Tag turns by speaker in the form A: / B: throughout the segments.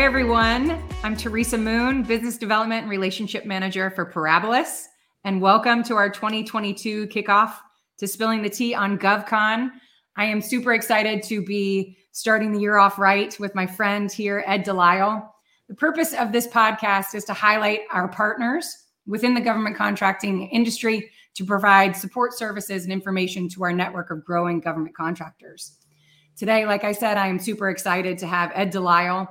A: Hi, everyone. I'm Teresa Moon, Business Development and Relationship Manager for Parabolis, and welcome to our 2022 kickoff to Spilling the Tea on GovCon. I am super excited to be starting the year off right with my friend here, Ed DeLisle. The purpose of this podcast is to highlight our partners within the government contracting industry to provide support services and information to our network of growing government contractors. Today, like I said, I am super excited to have Ed DeLisle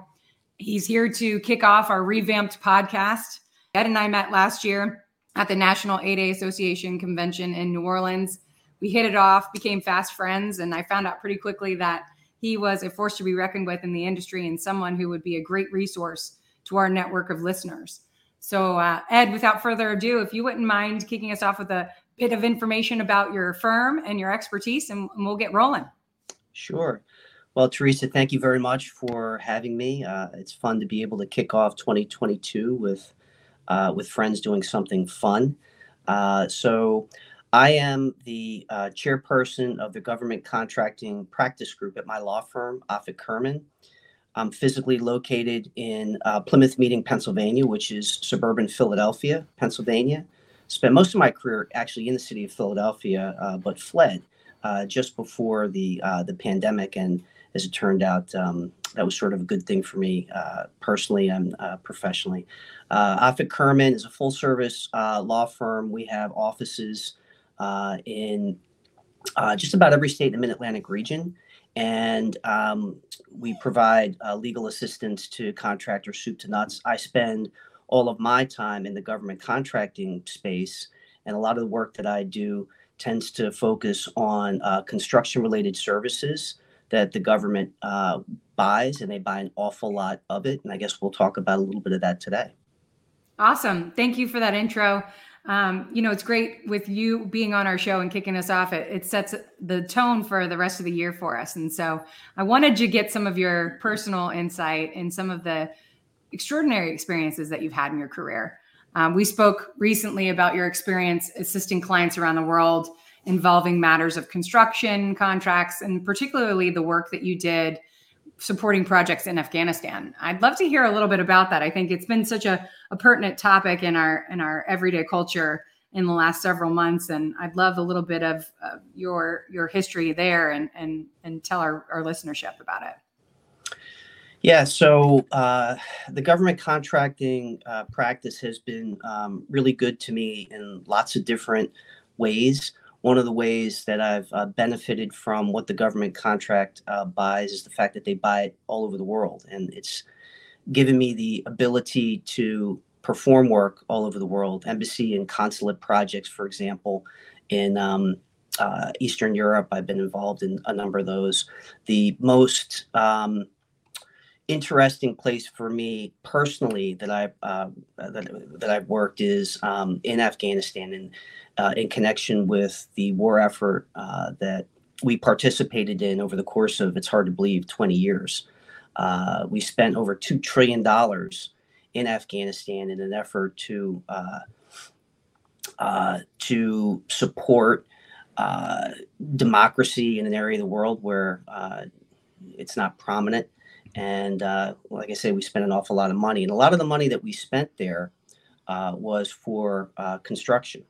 A: He's here to kick off our revamped podcast. Ed and I met last year at the National 8A Association convention in New Orleans. We hit it off, became fast friends, and I found out pretty quickly that he was a force to be reckoned with in the industry and someone who would be a great resource to our network of listeners. So, uh, Ed, without further ado, if you wouldn't mind kicking us off with a bit of information about your firm and your expertise, and, and we'll get rolling.
B: Sure. Well, Teresa, thank you very much for having me. Uh, it's fun to be able to kick off 2022 with uh, with friends doing something fun. Uh, so, I am the uh, chairperson of the government contracting practice group at my law firm, Offit Kurman. I'm physically located in uh, Plymouth Meeting, Pennsylvania, which is suburban Philadelphia, Pennsylvania. Spent most of my career actually in the city of Philadelphia, uh, but fled just before the the pandemic and as it turned out, um, that was sort of a good thing for me uh, personally and uh, professionally. Uh, Kurman is a full service uh, law firm. We have offices uh, in uh, just about every state in the Mid Atlantic region. And um, we provide legal assistance to contractors, soup to nuts. I spend all of my time in the government contracting space, and a lot of the work that I do tends to focus on construction related services that the government uh, buys, and they buy an awful lot of it. And I guess we'll talk about a little bit of that today.
A: Awesome. Thank you for that intro. Um, you know, it's great with you being on our show and kicking us off. It, it sets the tone for the rest of the year for us. And so I wanted to get some of your personal insight and some of the extraordinary experiences that you've had in your career. Um, we spoke recently about your experience assisting clients around the world involving matters of construction contracts and particularly the work that you did supporting projects in Afghanistan. I'd love to hear a little bit about that. I think it's been such a, a pertinent topic in our in our everyday culture in the last several months, and I'd love a little bit of uh, your your history there and and and tell our, our listenership about it.
B: Yeah, so uh, the government contracting uh, practice has been um, really good to me in lots of different ways one of the ways that I've uh, benefited from what the government contract uh, buys is the fact that they buy it all over the world. And it's given me the ability to perform work all over the world, embassy and consulate projects, for example, in um, uh, Eastern Europe. I've been involved in a number of those. The most um, interesting place for me personally that I uh, that, that I've worked is um, in Afghanistan and uh, in connection with the war effort uh, that we participated in over the course of, it's hard to believe, 20 years. Uh, we spent over $2 trillion in Afghanistan in an effort to, uh, uh, to support democracy in an area of the world where it's not prominent. And like I said, we spent an awful lot of money. And a lot of the money that we spent there was for construction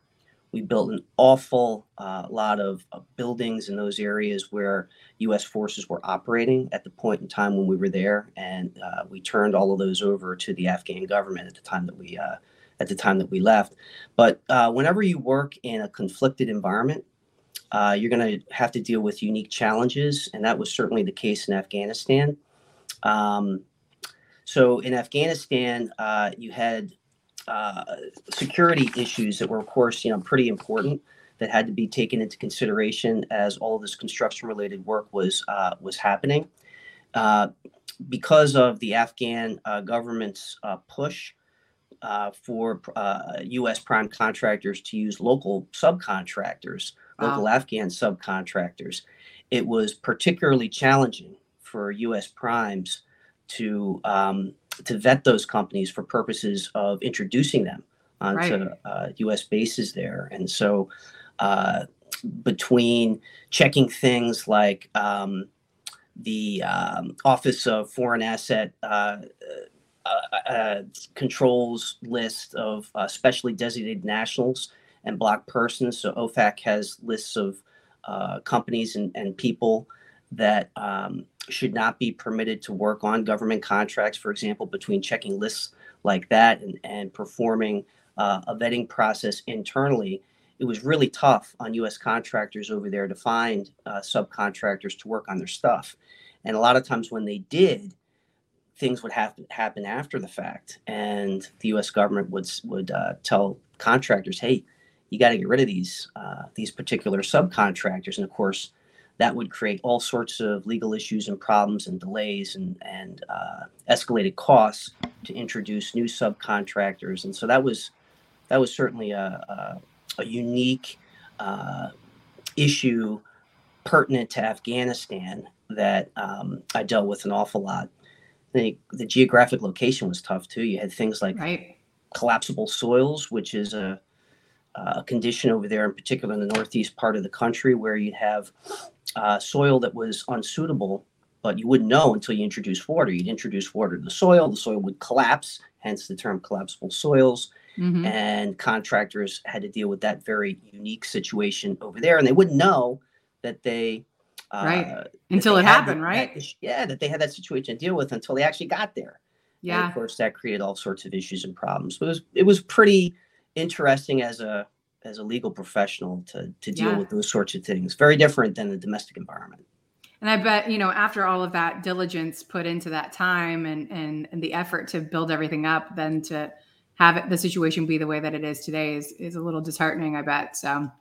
B: we built an awful uh, lot of, of, buildings in those areas where U.S. forces were operating at the point in time when we were there, and uh, we turned all of those over to the Afghan government at the time that we uh, at the time that we left. But uh, whenever you work in a conflicted environment, uh, you're going to have to deal with unique challenges, and that was certainly the case in Afghanistan. Um, so in Afghanistan, uh, you had uh, security issues that were, of course, you know, pretty important that had to be taken into consideration as all of this construction-related work was uh, was happening. Uh, because of the Afghan uh, government's uh, push for U.S. prime contractors to use local subcontractors, wow. local Afghan subcontractors, it was particularly challenging for U.S. primes to um, to vet those companies for purposes of introducing them onto right. uh, U.S. bases there. And so, uh, between checking things like um, the um, Office of Foreign Asset uh, uh, uh, controls list of uh, specially designated nationals and block persons. So OFAC has lists of uh, companies and, and people that um, should not be permitted to work on government contracts, for example, between checking lists like that and, and performing uh, a vetting process internally. It was really tough on US contractors over there to find uh, subcontractors to work on their stuff. And a lot of times when they did, things would have to happen after the fact. And the US government would, would uh, tell contractors, hey, you got to get rid of these uh, these particular subcontractors. And of course, that would create all sorts of legal issues and problems and delays and, and uh, escalated costs to introduce new subcontractors. And so that was that was certainly a, a, a unique uh, issue pertinent to Afghanistan that um, I dealt with an awful lot. The, the geographic location was tough too. You had things like
A: right.
B: collapsible soils, which is a, a condition over there, in particular in the northeast part of the country, where you'd have uh, soil that was unsuitable, but you wouldn't know until you introduced water. You'd introduce water to the soil, the soil would collapse, hence the term collapsible soils. Mm-hmm. And contractors had to deal with that very unique situation over there, and they wouldn't know that they
A: uh, right until it happened, right?
B: That, yeah, that they had that situation to deal with until they actually got there.
A: Yeah,
B: and of course, that created all sorts of issues and problems. But it was it was pretty interesting as a as a legal professional to to deal yeah. with those sorts of things. Very different than the domestic environment.
A: And I bet, you know, after all of that diligence put into that time and and, and the effort to build everything up, then to have it, the situation be the way that it is today is is a little disheartening, I bet. So,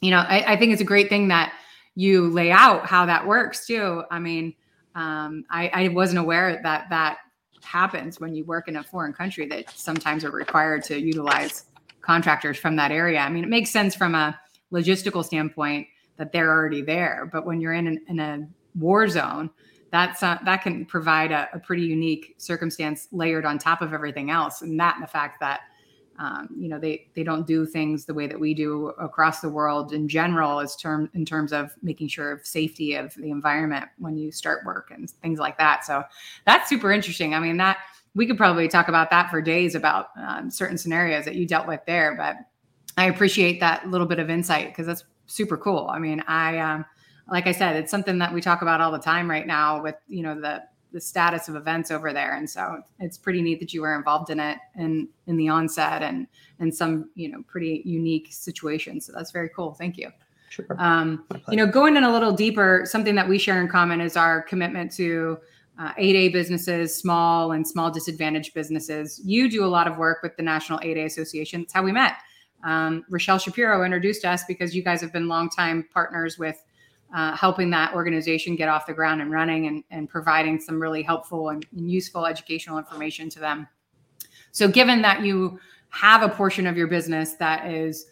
A: you know, I, I think it's a great thing that you lay out how that works too. I mean, um, I, I wasn't aware that that happens when you work in a foreign country that sometimes are required to utilize contractors from that area. I mean, it makes sense from a logistical standpoint that they're already there, but when you're in an, in a war zone, that's uh, that can provide a, a, pretty unique circumstance layered on top of everything else, and that and the fact that um, you know they they don't do things the way that we do across the world in general, as term in terms of making sure of safety of the environment when you start work and things like that. So that's super interesting. I mean that we could probably talk about that for days about um, certain scenarios that you dealt with there. But I appreciate that little bit of insight because that's super cool. I mean, I, um, like I said, it's something that we talk about all the time right now with, you know, the, the status of events over there. And so it's pretty neat that you were involved in it and in the onset and, and some, you know, pretty unique situations. So that's very cool. Thank you.
B: Sure.
A: Um, you know, going in a little deeper, something that we share in common is our commitment to uh, 8A businesses, small and small disadvantaged businesses. You do a lot of work with the National 8A Association. That's how we met. Um, Rochelle Shapiro introduced us because you guys have been longtime partners with uh, helping that organization get off the ground and running and, and providing some really helpful and, useful educational information to them. So, given that you have a portion of your business that is,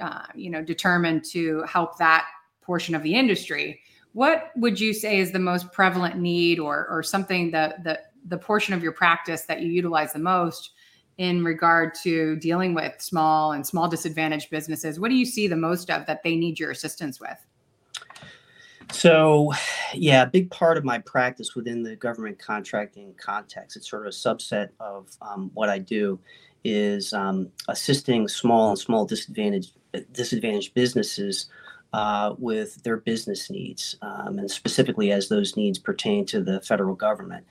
A: uh, you know, determined to help that portion of the industry, what would you say is the most prevalent need or or something that the the portion of your practice that you utilize the most in regard to dealing with small and small disadvantaged businesses? What do you see the most of that they need your assistance with?
B: So yeah a big part of my practice within the government contracting context it's sort of a subset of um, what i do is um, assisting small and small disadvantaged disadvantaged businesses uh, with their business needs, um, and specifically as those needs pertain to the federal government.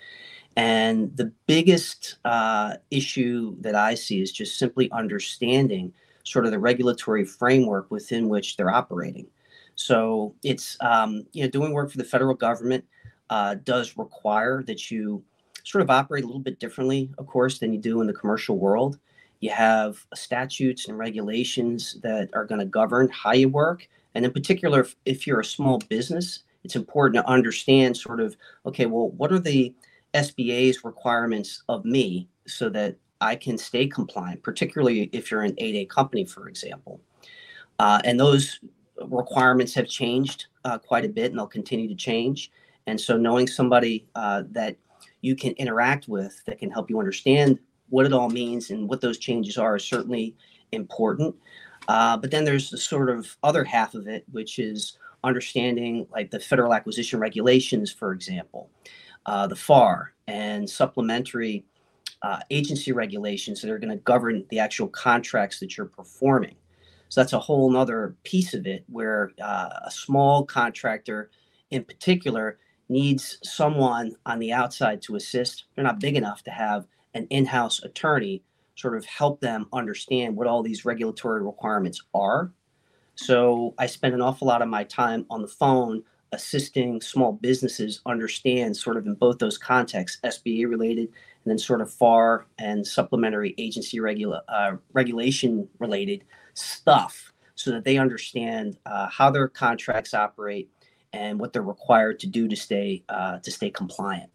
B: And the biggest uh, issue that I see is just simply understanding sort of the regulatory framework within which they're operating. So it's um, you know doing work for the federal government uh, does require that you sort of operate a little bit differently, of course, than you do in the commercial world. You have statutes and regulations that are going to govern how you work and in particular, if, you're a small business, it's important to understand sort of, okay, well, what are the SBA's requirements of me so that I can stay compliant, particularly if you're an 8A company, for example. Uh, and those requirements have changed uh, quite a bit and they'll continue to change. And so knowing somebody uh, that you can interact with that can help you understand what it all means and what those changes are is certainly important. Uh, but then there's the sort of other half of it, which is understanding like the federal acquisition regulations, for example, uh, the FAR, and supplementary uh, agency regulations that are going to govern the actual contracts that you're performing. So that's a whole other piece of it where uh, a small contractor in particular needs someone on the outside to assist. They're not big enough to have an in house attorney sort of help them understand what all these regulatory requirements are. So I spend an awful lot of my time on the phone assisting small businesses understand sort of in both those contexts, SBA related and then sort of FAR and supplementary agency regula- uh, regulation related stuff so that they understand uh, how their contracts operate and what they're required to do to stay uh, to stay compliant.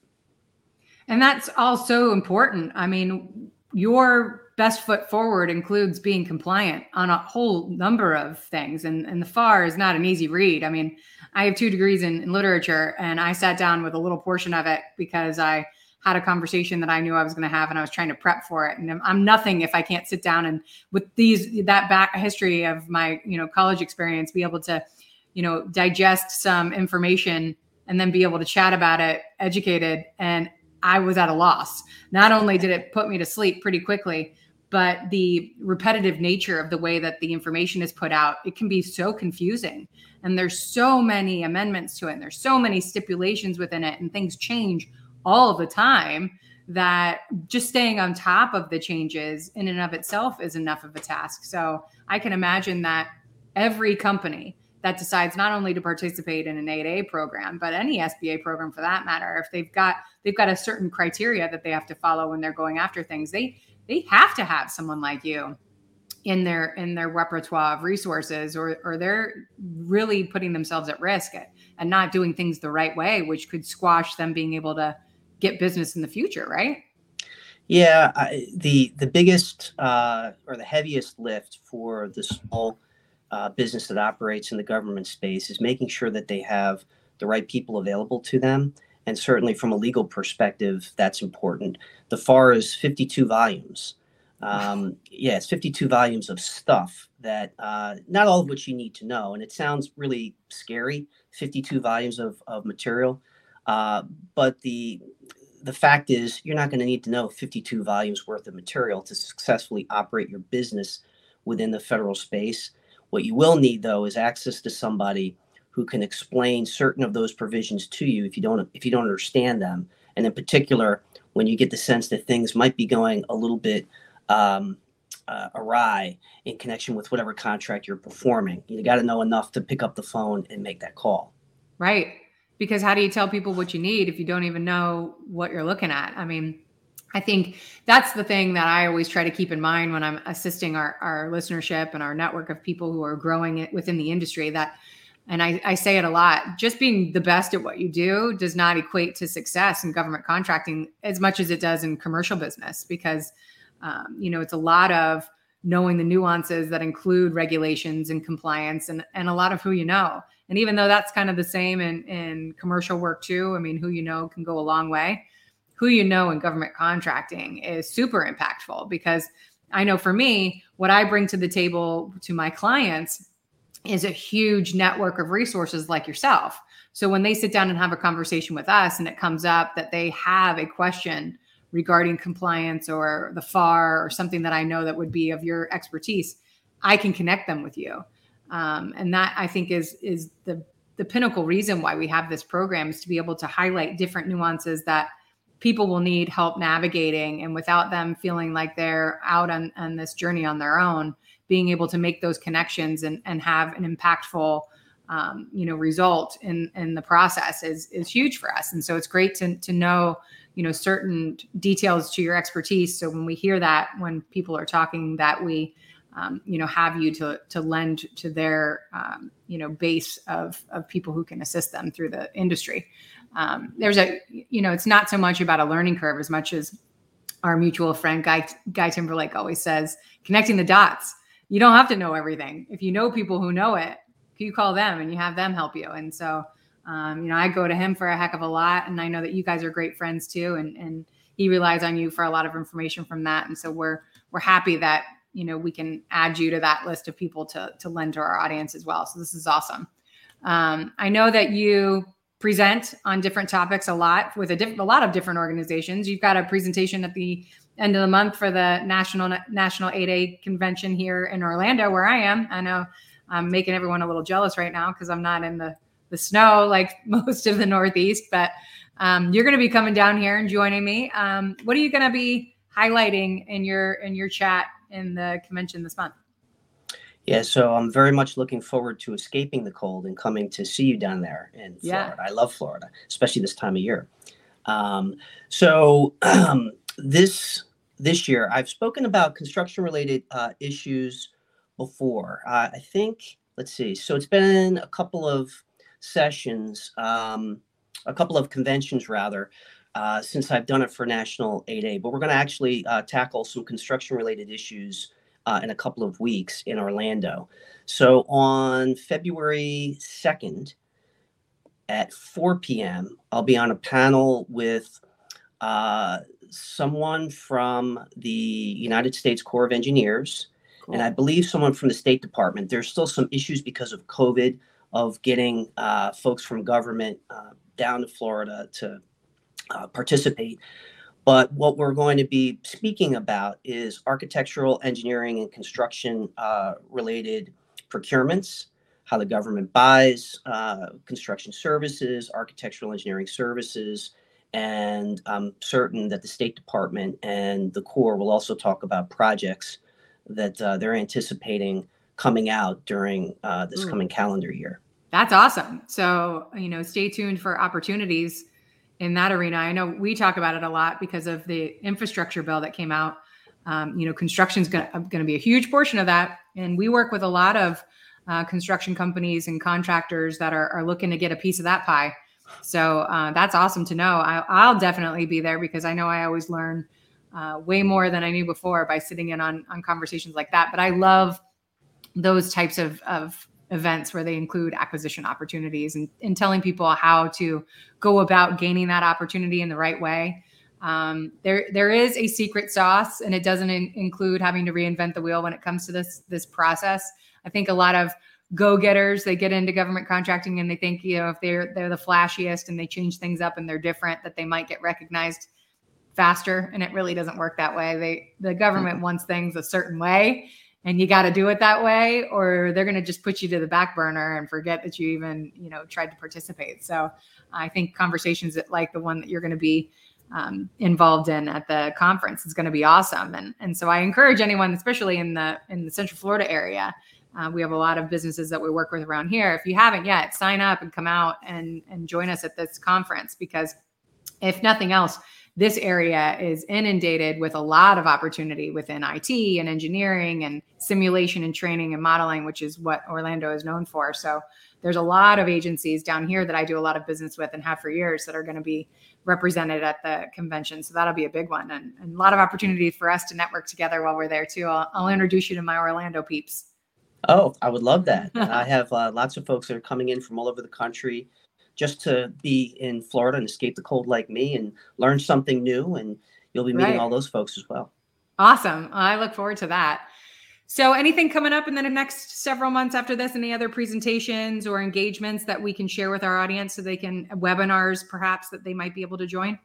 A: And that's also important. I mean, your best foot forward includes being compliant on a whole number of things. And, and the FAR is not an easy read. I mean, I have two degrees in, in literature, and I sat down with a little portion of it because I had a conversation that I knew I was going to have and I was trying to prep for it. And I'm nothing if I can't sit down and with these that back history of my, you know, college experience be able to, you know, digest some information and then be able to chat about it educated and I was at a loss. Not only did it put me to sleep pretty quickly, but the repetitive nature of the way that the information is put out, it can be so confusing. And there's so many amendments to it, and there's so many stipulations within it, and things change all the time that just staying on top of the changes in and of itself is enough of a task. So I can imagine that every company that decides not only to participate in an 8A program, but any SBA program for that matter, if they've got they've got a certain criteria that they have to follow when they're going after things, they they have to have someone like you in their in their repertoire of resources or or they're really putting themselves at risk and not doing things the right way which could squash them being able to get business in the future, right?
B: Yeah, I, the the biggest uh, or the heaviest lift for the small uh, business that operates in the government space is making sure that they have the right people available to them, and certainly from a legal perspective, that's important. The FAR is 52 volumes. Um, yeah, it's 52 volumes of stuff that uh, not all of which you need to know, and it sounds really scary. 52 volumes of of material uh, but the the fact is, you're not going to need to know 52 volumes worth of material to successfully operate your business within the federal space. What you will need, though, is access to somebody who can explain certain of those provisions to you if you don't if you don't understand them, and in particular, when you get the sense that things might be going a little bit um, uh, awry in connection with whatever contract you're performing. You got to know enough to pick up the phone and make that call.
A: Right because how do you tell people what you need if you don't even know what you're looking at i mean i think that's the thing that i always try to keep in mind when i'm assisting our, our listenership and our network of people who are growing it within the industry that and I, I say it a lot just being the best at what you do does not equate to success in government contracting as much as it does in commercial business because um, you know it's a lot of knowing the nuances that include regulations and compliance and, and a lot of who you know and even though that's kind of the same in, in commercial work too, I mean, who you know can go a long way. Who you know in government contracting is super impactful because I know for me, what I bring to the table to my clients is a huge network of resources like yourself. So when they sit down and have a conversation with us and it comes up that they have a question regarding compliance or the FAR or something that I know that would be of your expertise, I can connect them with you. Um, and that I think is is the the pinnacle reason why we have this program is to be able to highlight different nuances that people will need help navigating and without them feeling like they're out on, on this journey on their own being able to make those connections and, and have an impactful um, you know result in in the process is is huge for us. And so it's great to, to know you know certain details to your expertise. So when we hear that when people are talking that we um, you know have you to to lend to their um, you know base of of people who can assist them through the industry um, there's a you know it's not so much about a learning curve as much as our mutual friend guy guy timberlake always says connecting the dots. You don't have to know everything. If you know people who know it you call them and you have them help you. And so um, you know i go to him for a heck of a lot and i know that you guys are great friends too and and he relies on you for a lot of information from that. And so we're we're happy that you know we can add you to that list of people to to lend to our audience as well. So this is awesome. Um, I know that you present on different topics a lot with a, diff- a lot of different organizations. You've got a presentation at the end of the month for the national national 8A convention here in Orlando, where I am. I know I'm making everyone a little jealous right now because I'm not in the the snow like most of the Northeast, but um, you're going to be coming down here and joining me. Um, what are you going to be highlighting in your in your chat in the convention this month?
B: Yeah, so I'm very much looking forward to escaping the cold and coming to see you down there in Florida. I love Florida, especially this time of year. Um, so um, this this year, I've spoken about construction related uh, issues before. Uh, I think let's see. So it's been a couple of sessions, um, a couple of conventions rather, uh, since I've done it for National 8A. But we're going to actually uh, tackle some construction related issues uh, in a couple of weeks in Orlando. So on February 2nd at 4 p.m., I'll be on a panel with uh, someone from the United States Corps of Engineers, cool. and I believe someone from the State Department. There's still some issues because of COVID of getting uh, folks from government uh, down to Florida to uh, participate. But what we're going to be speaking about is architectural, engineering, and construction uh, related procurements, how the government buys uh, construction services, architectural engineering services, and I'm certain that the State Department and the Corps will also talk about projects that uh, they're anticipating coming out during uh, this mm. coming calendar year.
A: That's awesome. So, you know, stay tuned for opportunities in that arena. I know we talk about it a lot because of the infrastructure bill that came out. Um, you know, construction is going to be a huge portion of that, and we work with a lot of uh, construction companies and contractors that are, are, looking to get a piece of that pie. So uh, that's awesome to know. I, will definitely be there because I know I always learn uh, way more than I knew before by sitting in on on conversations like that. But I love those types of of events where they include acquisition opportunities and, and telling people how to go about gaining that opportunity in the right way. Um, there, there is a secret sauce, and it doesn't in, include having to reinvent the wheel when it comes to this this process. I think a lot of go-getters they get into government contracting and they think you know if they're they're the flashiest and they change things up and they're different that they might get recognized faster and it really doesn't work that way they the government mm-hmm. wants things a certain way and you got to do it that way or they're going to just put you to the back burner and forget that you even you know tried to participate. So i think conversations like the one that you're going to be um, involved in at the conference is going to be awesome. And and so i encourage anyone especially in the in the central florida area uh, we have a lot of businesses that we work with around here. If you haven't yet sign up and come out and and join us at this conference because if nothing else this area is inundated with a lot of opportunity within IT and engineering and simulation and training and modeling, which is what Orlando is known for. So there's a lot of agencies down here that I do a lot of business with and have for years that are going to be represented at the convention. So that'll be a big one and, and a lot of opportunity for us to network together while we're there too. I'll, I'll introduce you to my Orlando peeps.
B: Oh, I would love that. I have uh, lots of folks that are coming in from all over the country just to be in Florida and escape the cold like me and learn something new. And you'll be meeting right. all those folks as well.
A: Awesome. I look forward to that. So, anything coming up in the next several months after this? Any other presentations or engagements that we can share with our audience so they can webinars perhaps that they might be able to join?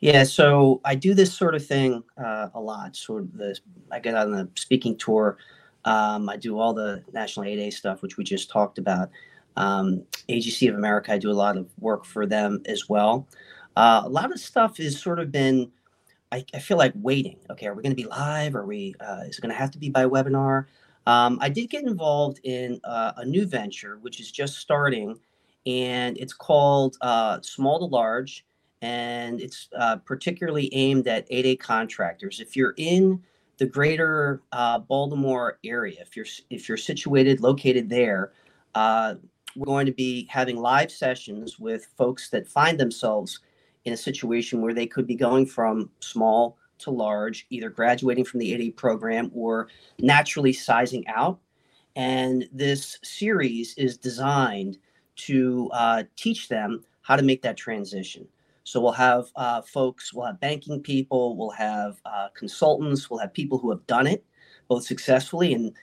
B: Yeah, so I do this sort of thing uh, a lot. Sort of the I get on the speaking tour. Um, I do all the National 8A stuff, which we just talked about. Um, AGC of America, I do a lot of work for them as well. Uh, a lot of stuff has sort of been, I, I feel like waiting. Okay, are we going to be live? Are we? Uh, is it going to have to be by webinar? Um, I did get involved in uh, a new venture, which is just starting, and it's called uh, Small to Large, and it's uh, particularly aimed at 8A contractors. If you're in the greater uh, Baltimore area, if you're if you're situated, located there, uh, we're going to be having live sessions with folks that find themselves in a situation where they could be going from small to large, either graduating from the 8A program or naturally sizing out. And this series is designed to uh, teach them how to make that transition. So we'll have uh, folks, we'll have banking people, we'll have uh, consultants, we'll have people who have done it both successfully and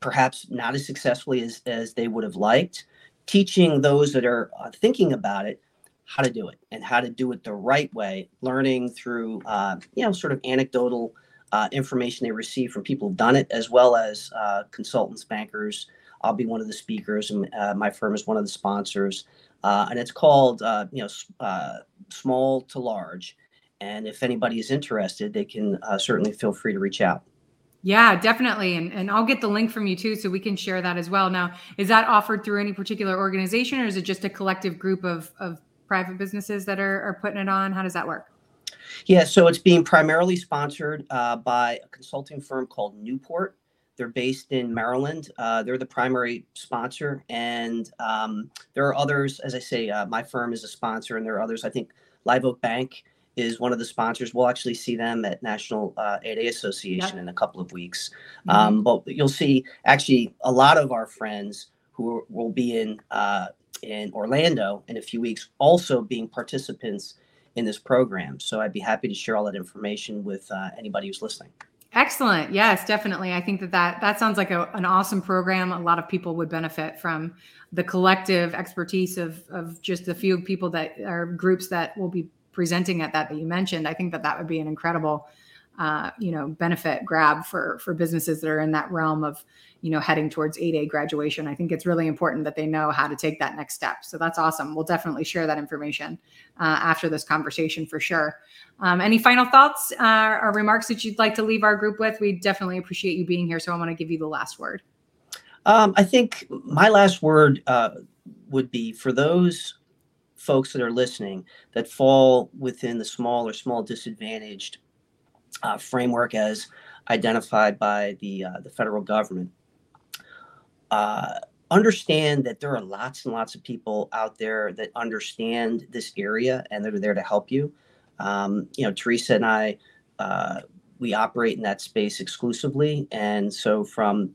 B: perhaps not as successfully as, as they would have liked teaching those that are uh, thinking about it how to do it and how to do it the right way, learning through, uh, you know, sort of anecdotal uh, information they receive from people who've done it, as well as uh, consultants, bankers. I'll be one of the speakers, and uh, my firm is one of the sponsors. Uh, and it's called, you know, Small to Large. And if anybody is interested, they can certainly feel free to reach out.
A: Yeah, definitely. And, and I'll get the link from you too, so we can share that as well. Now, is that offered through any particular organization or is it just a collective group of, of private businesses that are, are putting it on? How does that work?
B: Yeah, so it's being primarily sponsored uh, by a consulting firm called Newport. They're based in Maryland. Uh, they're the primary sponsor, and um, there are others. As I say, uh, my firm is a sponsor, and there are others. I think Live Oak Bank is one of the sponsors. We'll actually see them at National uh, 8A Association yep. in a couple of weeks. Mm-hmm. Um, but you'll see actually a lot of our friends who will be in uh, in Orlando in a few weeks also being participants in this program. So I'd be happy to share all that information with uh, anybody who's listening.
A: Excellent. Yes, definitely. I think that that, that sounds like a, an awesome program. A lot of people would benefit from the collective expertise of, of just a few people that are groups that will be presenting at that that you mentioned. I think that that would be an incredible uh, you know benefit grab for for businesses that are in that realm of you know heading towards 8a graduation. I think it's really important that they know how to take that next step. So that's awesome. We'll definitely share that information uh, after this conversation for sure. Um, any final thoughts uh, or remarks that you'd like to leave our group with? We definitely appreciate you being here so i want to give you the last word.
B: Um, i think my last word uh, would be for those folks that are listening that fall within the small or small disadvantaged uh, framework as identified by the uh, the federal government. Uh, understand that there are lots and lots of people out there that understand this area and that are there to help you. Um, you know, Teresa and I, uh, we operate in that space exclusively, and so from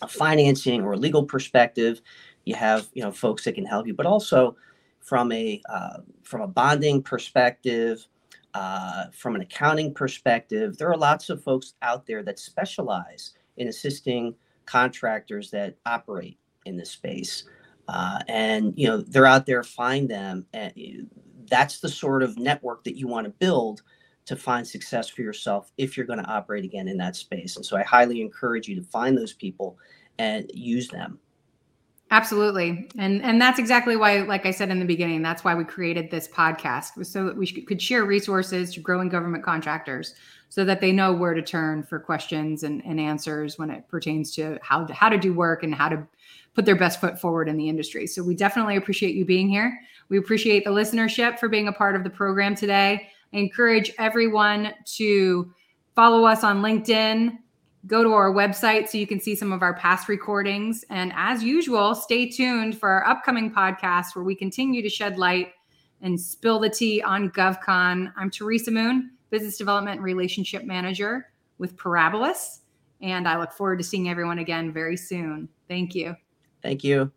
B: a financing or legal perspective, you have you know folks that can help you, but also from a uh, from a bonding perspective uh, from an accounting perspective, there are lots of folks out there that specialize in assisting contractors that operate in this space. Uh, and you know they're out there find them and that's the sort of network that you want to build to find success for yourself if you're going to operate again in that space and so i highly encourage you to find those people and use them
A: Absolutely. And and that's exactly why like I said in the beginning, that's why we created this podcast was so that we could share resources to growing government contractors so that they know where to turn for questions and, and answers when it pertains to how to, how to do work and how to put their best foot forward in the industry. So we definitely appreciate you being here. We appreciate the listenership for being a part of the program today. I encourage everyone to follow us on LinkedIn, go to our website so you can see some of our past recordings. And as usual, stay tuned for our upcoming podcast where we continue to shed light and spill the tea on GovCon. I'm Teresa Moon, Business Development and Relationship Manager with Parabolis. And I look forward to seeing everyone again very soon. Thank you.
B: Thank you.